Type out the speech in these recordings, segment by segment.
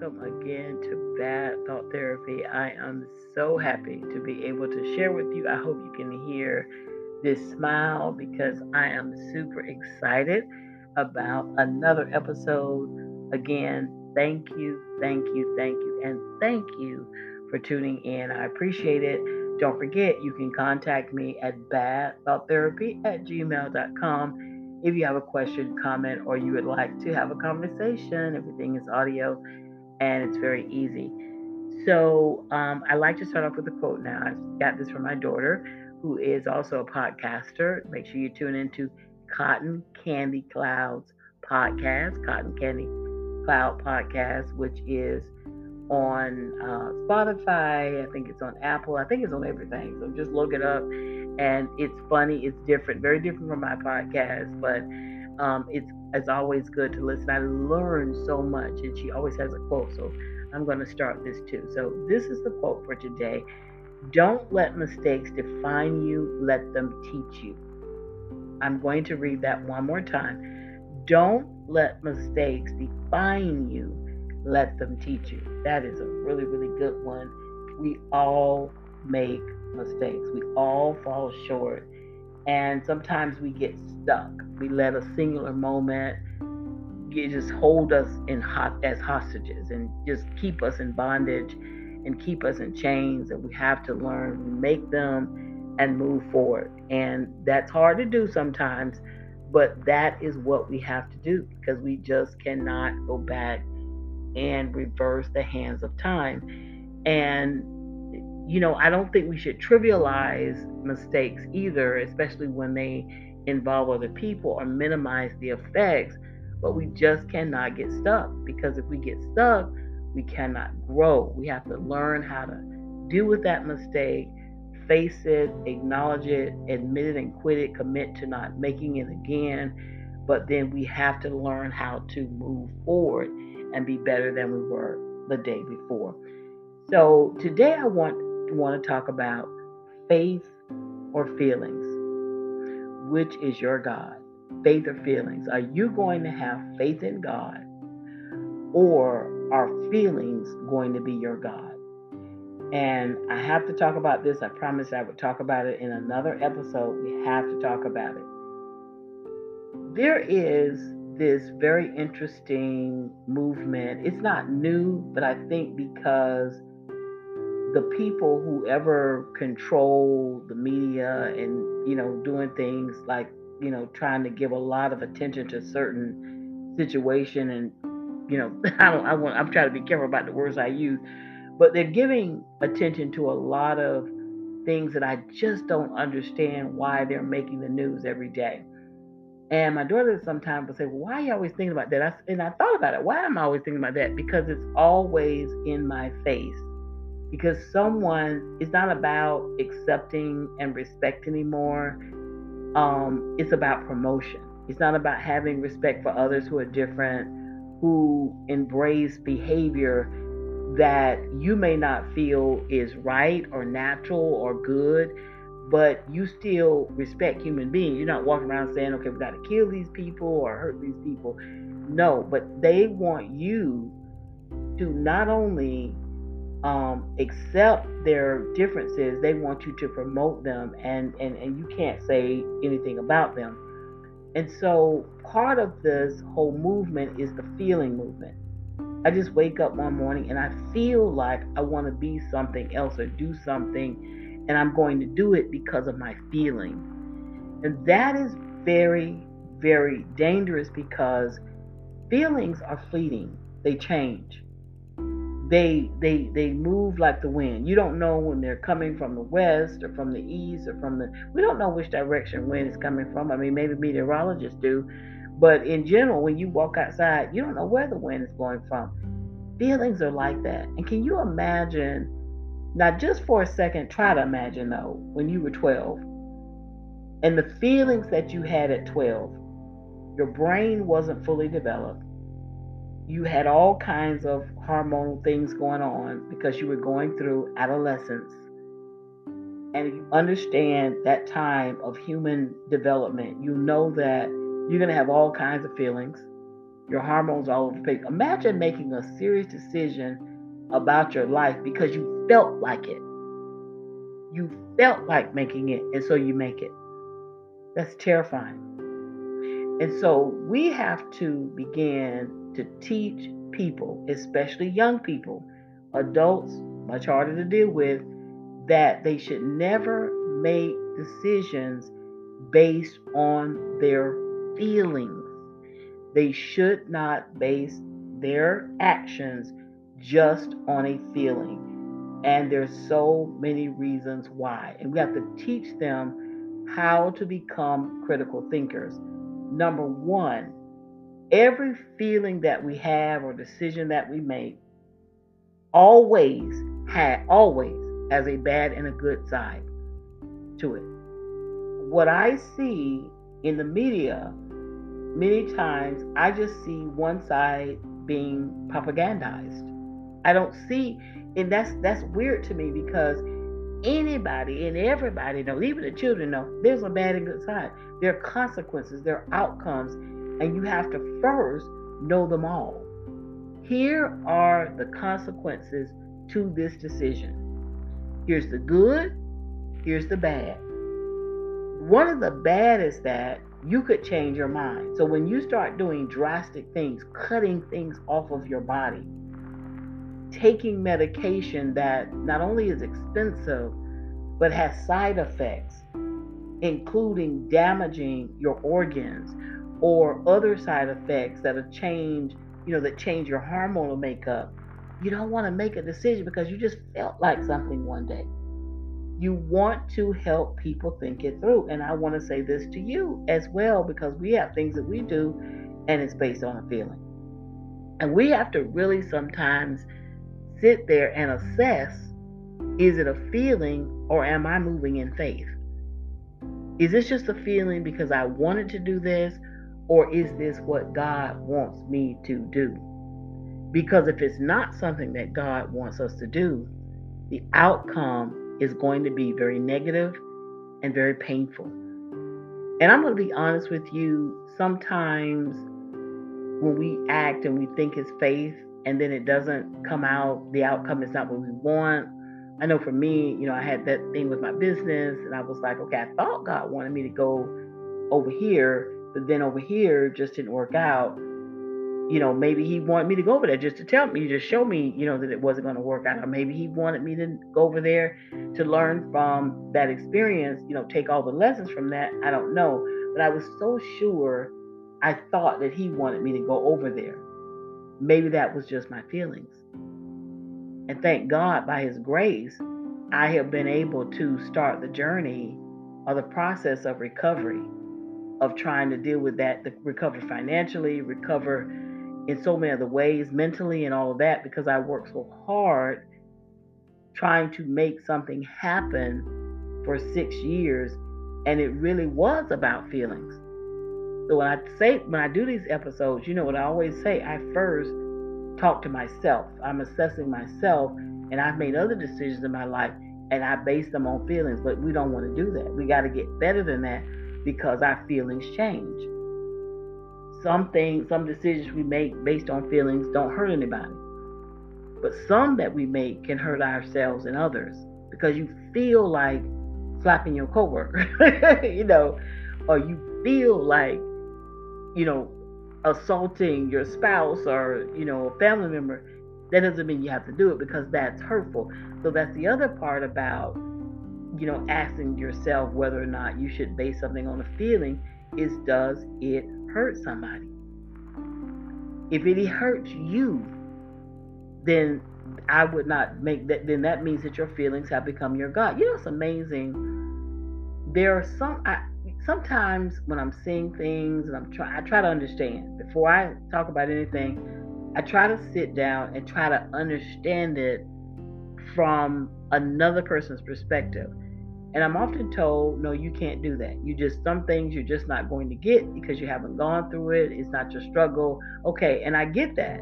welcome again to Bad Thought Therapy. I am so happy to be able to share with you. I hope you can hear this smile because I am super excited about another episode. Again, thank you, thank you, thank you, and thank you for tuning in. I appreciate it. Don't forget, you can contact me at badthoughttherapy at gmail.com if you have a question, comment, or you would like to have a conversation, everything is audio and it's very easy. So um, I like to start off with a quote now. I got this from my daughter, who is also a podcaster. Make sure you tune into Cotton Candy Clouds podcast, Cotton Candy Cloud podcast, which is on uh, Spotify. I think it's on Apple. I think it's on everything. So just look it up. And it's funny. It's different, very different from my podcast, but um, it's it's always good to listen. I learn so much, and she always has a quote. So I'm going to start this too. So this is the quote for today. Don't let mistakes define you. Let them teach you. I'm going to read that one more time. Don't let mistakes define you let them teach you. That is a really, really good one. We all make mistakes, we all fall short. And sometimes we get stuck. We let a singular moment just hold us in hot as hostages and just keep us in bondage and keep us in chains. And we have to learn make them and move forward. And that's hard to do sometimes, but that is what we have to do because we just cannot go back and reverse the hands of time. And, you know, I don't think we should trivialize mistakes either, especially when they involve other people or minimize the effects. But we just cannot get stuck because if we get stuck, we cannot grow. We have to learn how to deal with that mistake, face it, acknowledge it, admit it, and quit it, commit to not making it again. But then we have to learn how to move forward and be better than we were the day before. So today I want want to talk about faith or feelings. Which is your God? Faith or feelings? Are you going to have faith in God or are feelings going to be your God? And I have to talk about this. I promised I would talk about it in another episode. We have to talk about it. There is this very interesting movement. It's not new, but I think because the people who ever control the media and you know doing things like you know trying to give a lot of attention to certain situation and you know I don't I want I'm trying to be careful about the words I use, but they're giving attention to a lot of things that I just don't understand why they're making the news every day. And my daughter sometimes will say, well, Why are you always thinking about that? I, and I thought about it. Why am I always thinking about that? Because it's always in my face. Because someone, it's not about accepting and respect anymore. Um, it's about promotion. It's not about having respect for others who are different, who embrace behavior that you may not feel is right or natural or good but you still respect human beings. You're not walking around saying, okay, we got to kill these people or hurt these people. No, but they want you to not only um, accept their differences, they want you to promote them, and, and, and you can't say anything about them. And so part of this whole movement is the feeling movement. I just wake up one morning and I feel like I want to be something else or do something and I'm going to do it because of my feeling. And that is very, very dangerous because feelings are fleeting. They change. They they they move like the wind. You don't know when they're coming from the west or from the east or from the we don't know which direction wind is coming from. I mean maybe meteorologists do. But in general, when you walk outside, you don't know where the wind is blowing from. Feelings are like that. And can you imagine now, just for a second, try to imagine though, when you were 12 and the feelings that you had at 12, your brain wasn't fully developed. You had all kinds of hormonal things going on because you were going through adolescence. And you understand that time of human development, you know that you're going to have all kinds of feelings. your hormones all over the place. Imagine making a serious decision about your life because you felt like it. You felt like making it, and so you make it. That's terrifying. And so we have to begin to teach people, especially young people, adults, much harder to deal with, that they should never make decisions based on their feelings. They should not base their actions just on a feeling. And there's so many reasons why. And we have to teach them how to become critical thinkers. Number one, every feeling that we have or decision that we make always had always has a bad and a good side to it. What I see in the media many times I just see one side being propagandized. I don't see and that's that's weird to me because anybody and everybody knows, even the children know, there's a bad and good side. There are consequences, there are outcomes, and you have to first know them all. Here are the consequences to this decision. Here's the good, here's the bad. One of the bad is that you could change your mind. So when you start doing drastic things, cutting things off of your body, taking medication that not only is expensive, but has side effects, including damaging your organs or other side effects that have changed, you know, that change your hormonal makeup, you don't want to make a decision because you just felt like something one day. You want to help people think it through. And I want to say this to you as well because we have things that we do and it's based on a feeling. And we have to really sometimes sit there and assess is it a feeling or am I moving in faith? Is this just a feeling because I wanted to do this or is this what God wants me to do? Because if it's not something that God wants us to do, the outcome is going to be very negative and very painful. And I'm going to be honest with you, sometimes when we act and we think it's faith and then it doesn't come out, the outcome is not what we want. I know for me, you know, I had that thing with my business and I was like, okay, I thought God wanted me to go over here, but then over here just didn't work mm-hmm. out you know, maybe he wanted me to go over there just to tell me, just show me, you know, that it wasn't going to work out. Or maybe he wanted me to go over there to learn from that experience, you know, take all the lessons from that. I don't know. But I was so sure I thought that he wanted me to go over there. Maybe that was just my feelings. And thank God, by his grace, I have been able to start the journey or the process of recovery, of trying to deal with that, recover financially, recover in so many other ways, mentally and all of that, because I worked so hard trying to make something happen for six years. And it really was about feelings. So when I say when I do these episodes, you know what I always say, I first talk to myself. I'm assessing myself and I've made other decisions in my life and I base them on feelings, but we don't want to do that. We got to get better than that because our feelings change some things, some decisions we make based on feelings don't hurt anybody. But some that we make can hurt ourselves and others because you feel like slapping your coworker, you know, or you feel like, you know, assaulting your spouse or, you know, a family member. That doesn't mean you have to do it because that's hurtful. So that's the other part about, you know, asking yourself whether or not you should base something on a feeling is does it hurt somebody. If it hurts you, then I would not make that. Then that means that your feelings have become your God. You know, it's amazing. There are some. I, sometimes when I'm seeing things and I'm trying, I try to understand before I talk about anything. I try to sit down and try to understand it from another person's perspective. And I'm often told, no, you can't do that. You just, some things you're just not going to get because you haven't gone through it. It's not your struggle. Okay, and I get that.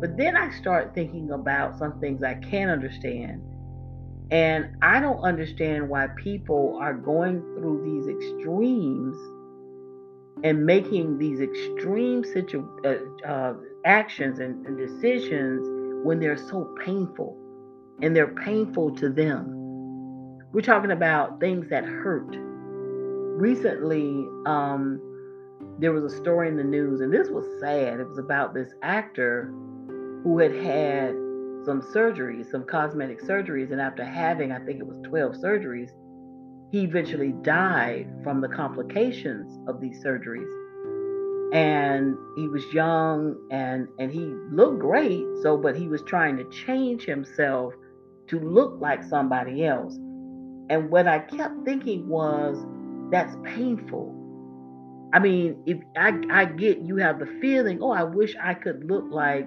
But then I start thinking about some things I can understand. And I don't understand why people are going through these extremes and making these extreme situ- uh, uh, actions and, and decisions when they're so painful and they're painful to them. We're talking about things that hurt. Recently, um, there was a story in the news, and this was sad. It was about this actor who had had some surgeries, some cosmetic surgeries, and after having, I think it was 12 surgeries, he eventually died from the complications of these surgeries. And he was young and and he looked great, so but he was trying to change himself to look like somebody else. And what I kept thinking was that's painful. I mean, if I, I get you have the feeling, oh, I wish I could look like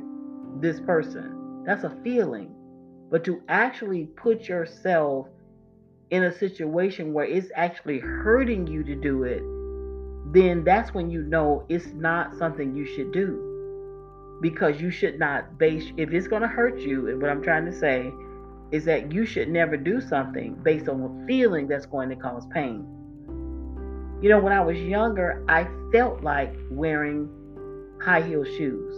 this person. That's a feeling. But to actually put yourself in a situation where it's actually hurting you to do it, then that's when you know it's not something you should do. Because you should not base, if it's going to hurt you, and what I'm trying to say is that you should never do something based on a feeling that's going to cause pain. You know, when I was younger, I felt like wearing high heel shoes.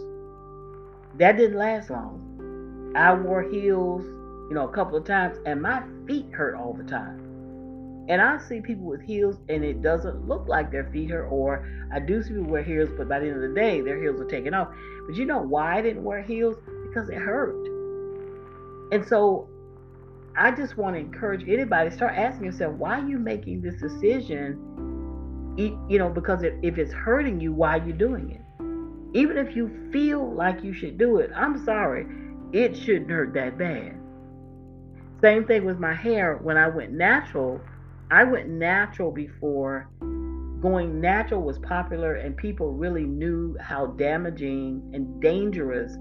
That didn't last long. I wore heels you know, a couple of times, and my feet hurt all the time. And I see people with heels, and it doesn't look like their feet hurt, or I do see people wear heels, but by the end of the day, their heels are taken off. But you know why I didn't wear heels? Because it hurt. And so I just want to encourage anybody start asking yourself, why are you making this decision? You know, because if, it's hurting you, why are you doing it? Even if you feel like you should do it, I'm sorry, it shouldn't hurt that bad. Same thing with my hair. When I went natural, I went natural before going natural was popular and people really knew how damaging and dangerous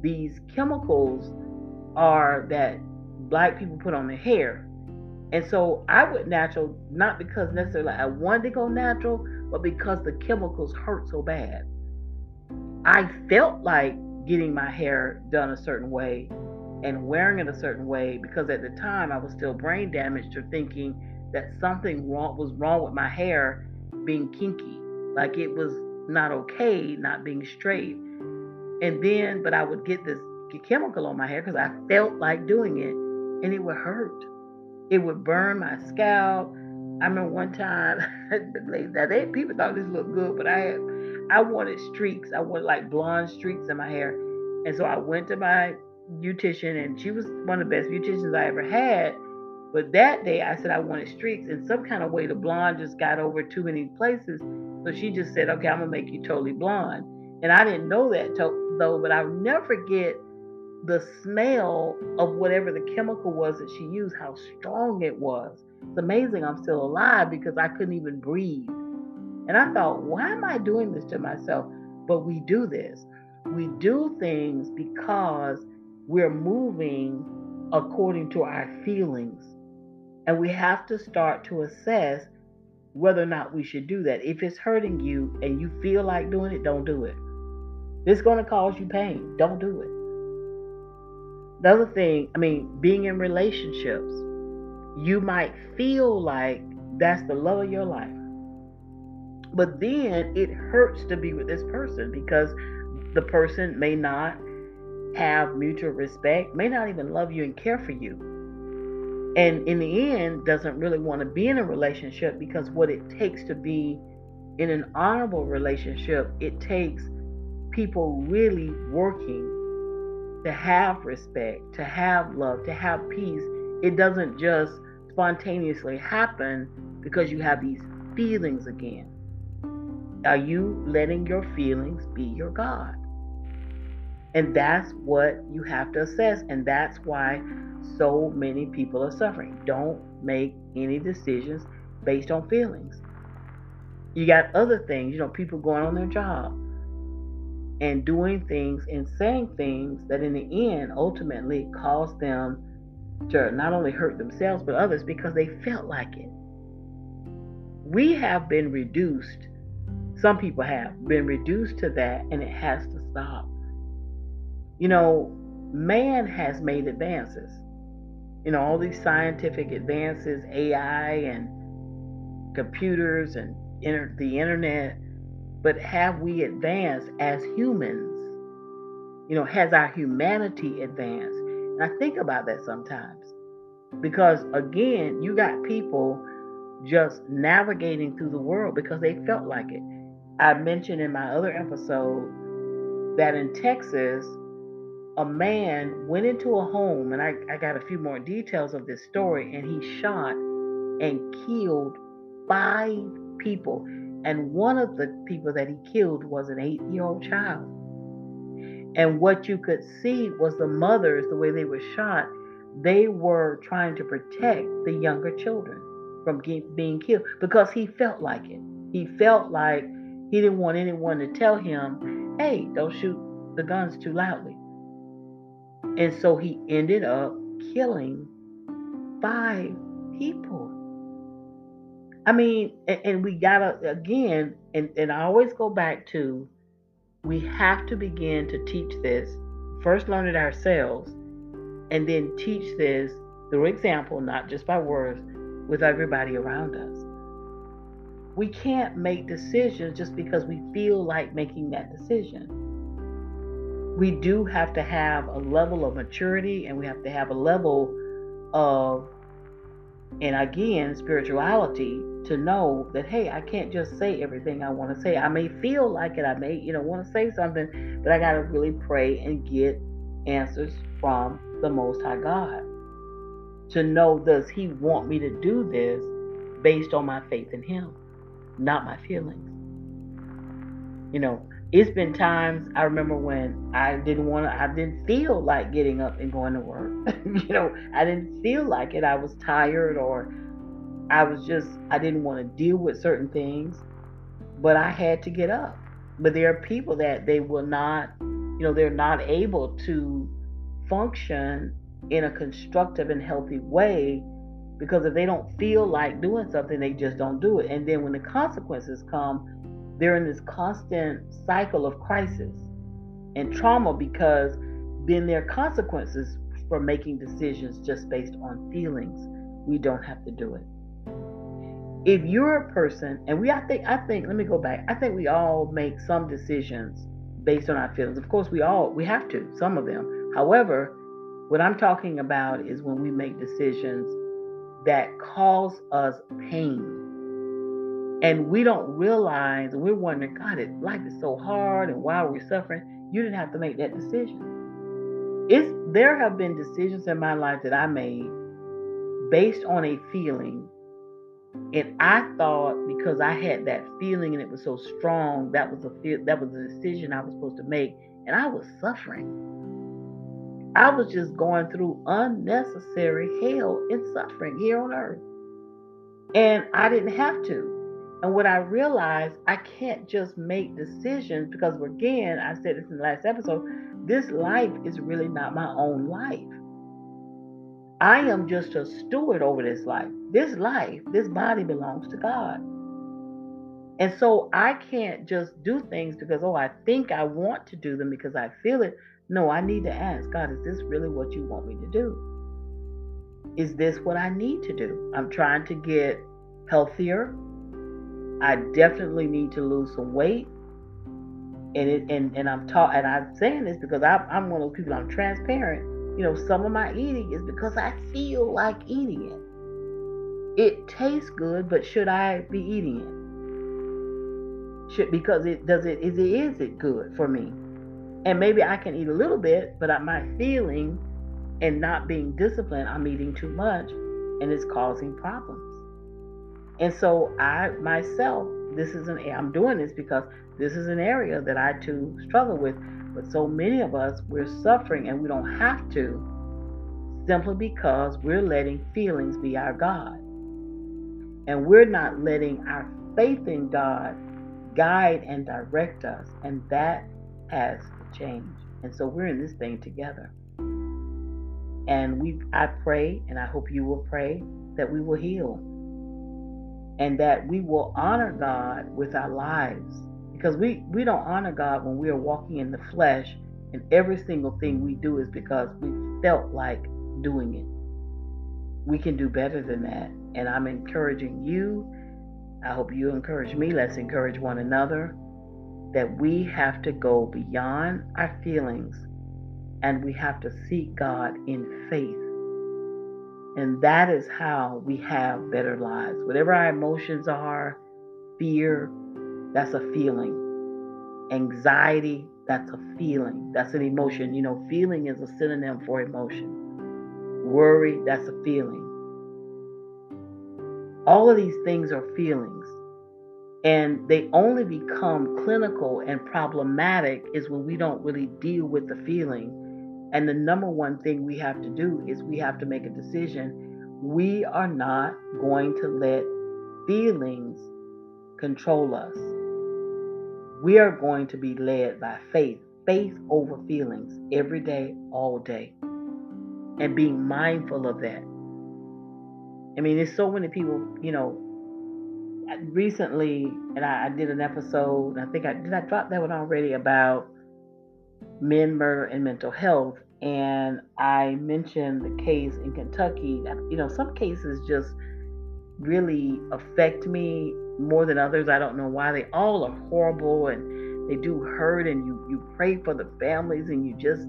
these chemicals are that black people put on their hair. And so I went natural not because necessarily I wanted to go natural, but because the chemicals hurt so bad. I felt like getting my hair done a certain way and wearing it a certain way because at the time I was still brain damaged to thinking that something wrong was wrong with my hair being kinky, like it was not okay not being straight. And then, but I would get this chemical on my hair because I felt like doing it, and it would hurt. It would burn my scalp. I remember one time, that they people thought this looked good, but I had, I wanted streaks. I wanted like blonde streaks in my hair, and so I went to my beautician, and she was one of the best beauticians I ever had. But that day, I said I wanted streaks, and some kind of way the blonde just got over too many places. So she just said, "Okay, I'm gonna make you totally blonde." And I didn't know that to- though, but I'll never forget the smell of whatever the chemical was that she used. How strong it was. It's amazing I'm still alive because I couldn't even breathe. And I thought, why am I doing this to myself? But we do this. We do things because we're moving according to our feelings. And we have to start to assess whether or not we should do that. If it's hurting you and you feel like doing it, don't do it. It's going to cause you pain, don't do it. The other thing, I mean, being in relationships, you might feel like that's the love of your life. But then it hurts to be with this person because the person may not have mutual respect, may not even love you and care for you. And in the end, doesn't really want to be in a relationship because what it takes to be in an honorable relationship, it takes people really working to have respect, to have love, to have peace. It doesn't just spontaneously happen because you have these feelings again. Are you letting your feelings be your God? And that's what you have to assess. And that's why so many people are suffering. Don't make any decisions based on feelings. You got other things, you know, people going on their job and doing things and saying things that in the end ultimately cause them to not only hurt themselves but others because they felt like it. We have been reduced, some people have been reduced to that, and it has to stop. You know, man has made advances. You know, all these scientific advances, AI and computers and inter- the internet, but have we advanced as humans? You know, has our humanity advanced? And I think about that sometimes because, again, you got people just navigating through the world because they felt like it. I mentioned in my other episode that in Texas, a man went into a home, and I, I got a few more details of this story, and he shot and killed five people. And one of the people that he killed was an eight year old child. And what you could see was the mothers, the way they were shot, they were trying to protect the younger children from being killed because he felt like it. He felt like he didn't want anyone to tell him, hey, don't shoot the guns too loudly. And so he ended up killing five people. I mean, and, and we gotta again, and, and I always go back to we have to begin to teach this. First learn it ourselves, and then teach this through example, not just by words, with everybody around us. We can't make decisions just because we feel like making that decision. We do have to have a level of maturity and we have to have a level of, and again, spirituality to know that, hey, I can't just say everything I want to say. I may feel like it, I may, you know, want to say something, but I got to really pray and get answers from the Most High God to know does He want me to do this based on my faith in Him, not my feelings. You know, it's been times I remember when I didn't want to, I didn't feel like getting up and going to work. you know, I didn't feel like it. I was tired or I was just, I didn't want to deal with certain things, but I had to get up. But there are people that they will not, you know, they're not able to function in a constructive and healthy way because if they don't feel like doing something, they just don't do it. And then when the consequences come, they're in this constant cycle of crisis and trauma because then there are consequences for making decisions just based on feelings. We don't have to do it. If you're a person, and we, I think, I think, let me go back. I think we all make some decisions based on our feelings. Of course, we all, we have to, some of them. However, what I'm talking about is when we make decisions that cause us pain. And we don't realize, we're wondering, God, it, life is so hard, and why are we suffering? You didn't have to make that decision. It's, there have been decisions in my life that I made based on a feeling. And I thought because I had that feeling and it was so strong, that was a that was a decision I was supposed to make, and I was suffering. I was just going through unnecessary hell and suffering here on earth. And I didn't have to. And what I realized, I can't just make decisions because, again, I said this in the last episode this life is really not my own life. I am just a steward over this life. This life, this body belongs to God. And so I can't just do things because, oh, I think I want to do them because I feel it. No, I need to ask God, is this really what you want me to do? Is this what I need to do? I'm trying to get healthier. I definitely need to lose some weight. And it and, and I'm taught and I'm saying this because I, I'm one of those people I'm transparent. You know, some of my eating is because I feel like eating it. It tastes good, but should I be eating it? Should because it does it is it is it good for me? And maybe I can eat a little bit, but I, my feeling and not being disciplined, I'm eating too much and it's causing problems. And so I myself, this is an I'm doing this because this is an area that I too struggle with. But so many of us, we're suffering and we don't have to simply because we're letting feelings be our God. And we're not letting our faith in God guide and direct us. And that has to change. And so we're in this thing together. And we I pray and I hope you will pray that we will heal. And that we will honor God with our lives. Because we, we don't honor God when we are walking in the flesh and every single thing we do is because we felt like doing it. We can do better than that. And I'm encouraging you. I hope you encourage me. Let's encourage one another that we have to go beyond our feelings and we have to seek God in faith. And that is how we have better lives. Whatever our emotions are, fear, that's a feeling. Anxiety, that's a feeling. That's an emotion. You know, feeling is a synonym for emotion. Worry, that's a feeling. All of these things are feelings. And they only become clinical and problematic is when we don't really deal with the feeling. And the number one thing we have to do is we have to make a decision. We are not going to let feelings control us. We are going to be led by faith, faith over feelings every day, all day, and being mindful of that. I mean, there's so many people, you know, recently, and I, I did an episode. I think I did. I drop that one already about men, murder, and mental health. And I mentioned the case in Kentucky. You know, some cases just really affect me more than others. I don't know why. They all are horrible and they do hurt. And you you pray for the families and you just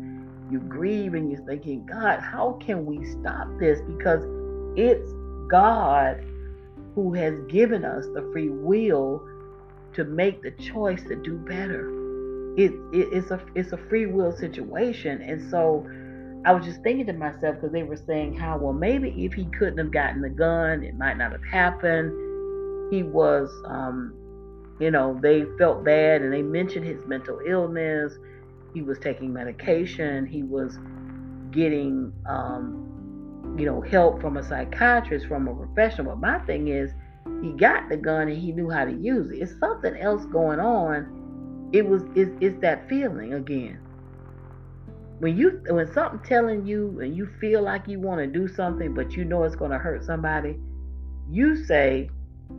you grieve and you're thinking, God, how can we stop this? Because it's God who has given us the free will to make the choice to do better. It, it, it's a it's a free will situation, and so I was just thinking to myself because they were saying how well maybe if he couldn't have gotten the gun, it might not have happened. He was, um, you know, they felt bad and they mentioned his mental illness. He was taking medication. He was getting um, you know, help from a psychiatrist, from a professional. But my thing is, he got the gun and he knew how to use it. It's something else going on. It was it's, it's that feeling again. When you when something telling you and you feel like you want to do something, but you know it's going to hurt somebody, you say,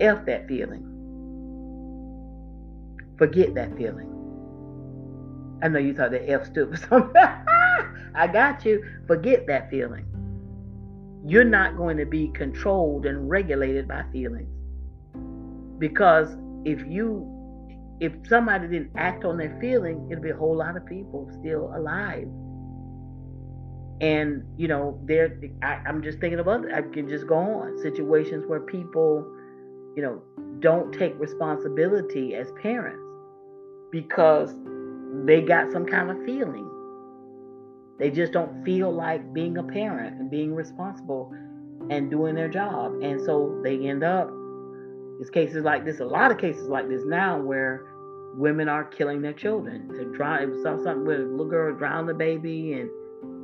"F that feeling." Forget that feeling. I know you thought that F stood for something. I got you. Forget that feeling you're not going to be controlled and regulated by feelings. Because if you if somebody didn't act on their feeling, it'd be a whole lot of people still alive. And you know, there I, I'm just thinking of other. I can just go on situations where people, you know, don't take responsibility as parents because they got some kind of feeling they just don't feel like being a parent and being responsible and doing their job. And so they end up, it's cases like this, a lot of cases like this now where women are killing their children. To drown, it was something where a little girl drowned the baby and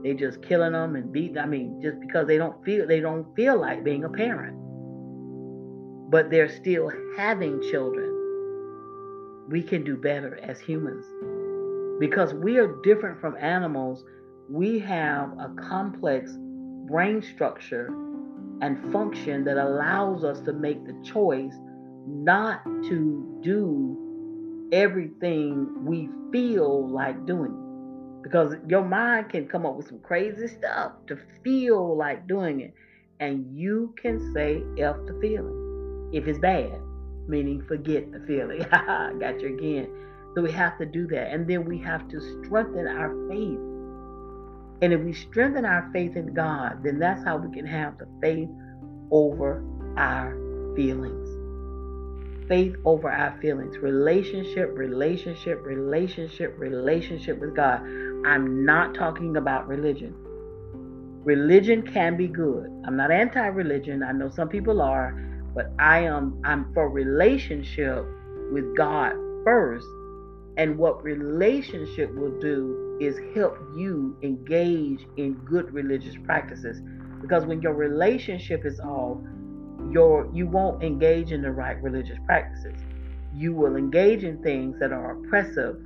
they just killing them and beating. I mean, just because they don't feel they don't feel like being a parent, but they're still having children. We can do better as humans because we are different from animals we have a complex brain structure and function that allows us to make the choice not to do everything we feel like doing. Because your mind can come up with some crazy stuff to feel like doing it. And you can say F the feeling if it's bad, meaning forget the feeling. Got you again. So we have to do that. And then we have to strengthen our faith and if we strengthen our faith in God, then that's how we can have the faith over our feelings. Faith over our feelings. Relationship, relationship, relationship, relationship with God. I'm not talking about religion. Religion can be good. I'm not anti-religion. I know some people are, but I am I'm for relationship with God first. And what relationship will do is help you engage in good religious practices. Because when your relationship is off your you won't engage in the right religious practices. You will engage in things that are oppressive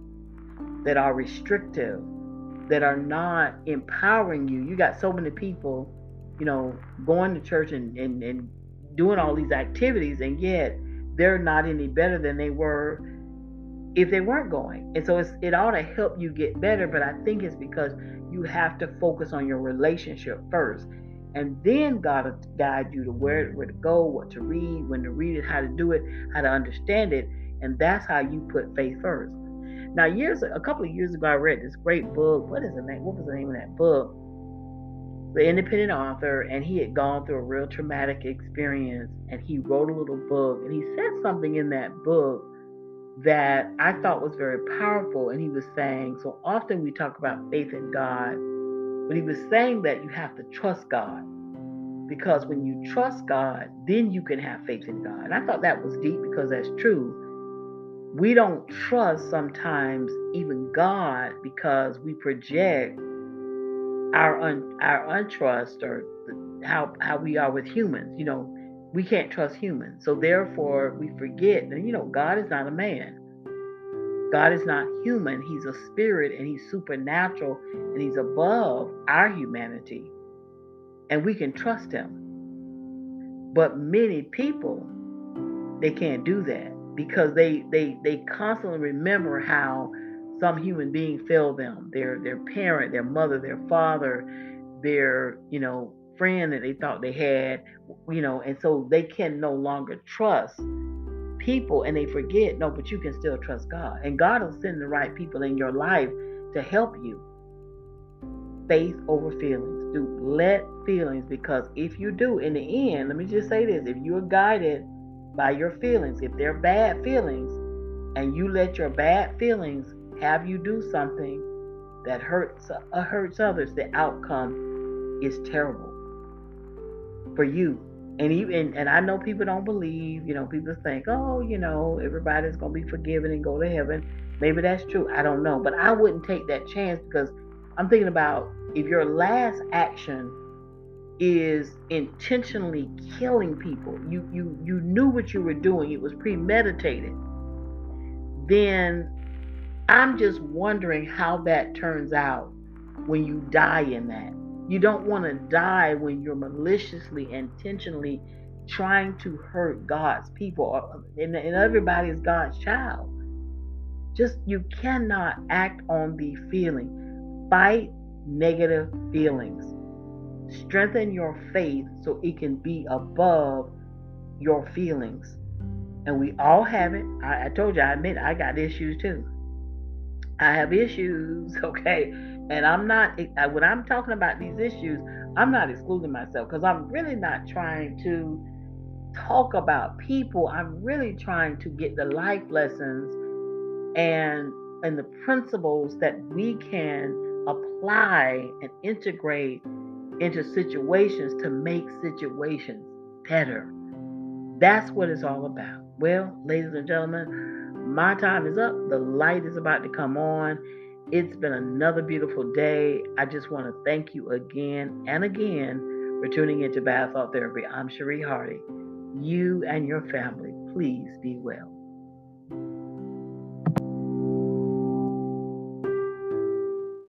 that are restrictive that are not empowering you. You got so many people you know going to church and, and, and doing all these activities and yet they're not any better than they were if they weren't going. And so it's, it ought to help you get better, but I think it's because you have to focus on your relationship first. And then God will guide you to where, where to go, what to read, when to read it, how to do it, how to understand it. And that's how you put faith first. Now, years a couple of years ago, I read this great book. What is the name? What was the name of that book? The independent author, and he had gone through a real traumatic experience, and he wrote a little book, and he said something in that book that I thought was very powerful. And he was saying, so often we talk about faith in God, but he was saying that you have to trust God. Because when you trust God, then you can have faith in God. And I thought that was deep because that's true. We don't trust sometimes even God because we project our un, our untrust or how how we are with humans. You know, we can't trust humans. So therefore, we forget that, you know, God is not a man. God is not human. He's a spirit and he's supernatural and he's above our humanity. And we can trust him. But many people, they can't do that because they they they constantly remember how some human being failed them, their their parent, their mother, their father, their, you know, friend that they thought they had, you know, and so they can no longer trust people and they forget, no, but you can still trust God. And God will send the right people in your life to help you. Faith over feelings. Do let feelings because if you do, in the end, let me just say this if you're guided by your feelings, if they're bad feelings, and you let your bad feelings have you do something that hurts uh, hurts others, the outcome is terrible for you. And even and I know people don't believe, you know, people think, oh, you know, everybody's gonna be forgiven and go to heaven. Maybe that's true. I don't know. But I wouldn't take that chance because I'm thinking about if your last action is intentionally killing people, you you you knew what you were doing, it was premeditated, then I'm just wondering how that turns out when you die in that. You don't want to die when you're maliciously, intentionally trying to hurt God's people, and, and everybody is God's child. Just you cannot act on the feeling. Fight negative feelings. Strengthen your faith so it can be above your feelings. And we all have it. I, I told you, I admit I got issues too. I have issues, okay? And I'm not, when I'm talking about these issues, I'm not excluding myself because I'm really not trying to talk about people. I'm really trying to get the life lessons and and the principles that we can apply and integrate into situations to make situations better. That's what it's all about. Well, ladies and gentlemen, my time is up. The light is about to come on it's been another beautiful day. I just want to thank you again and again for tuning into Bad Thought Therapy. I'm Cherie Hardy. You and your family, please be well.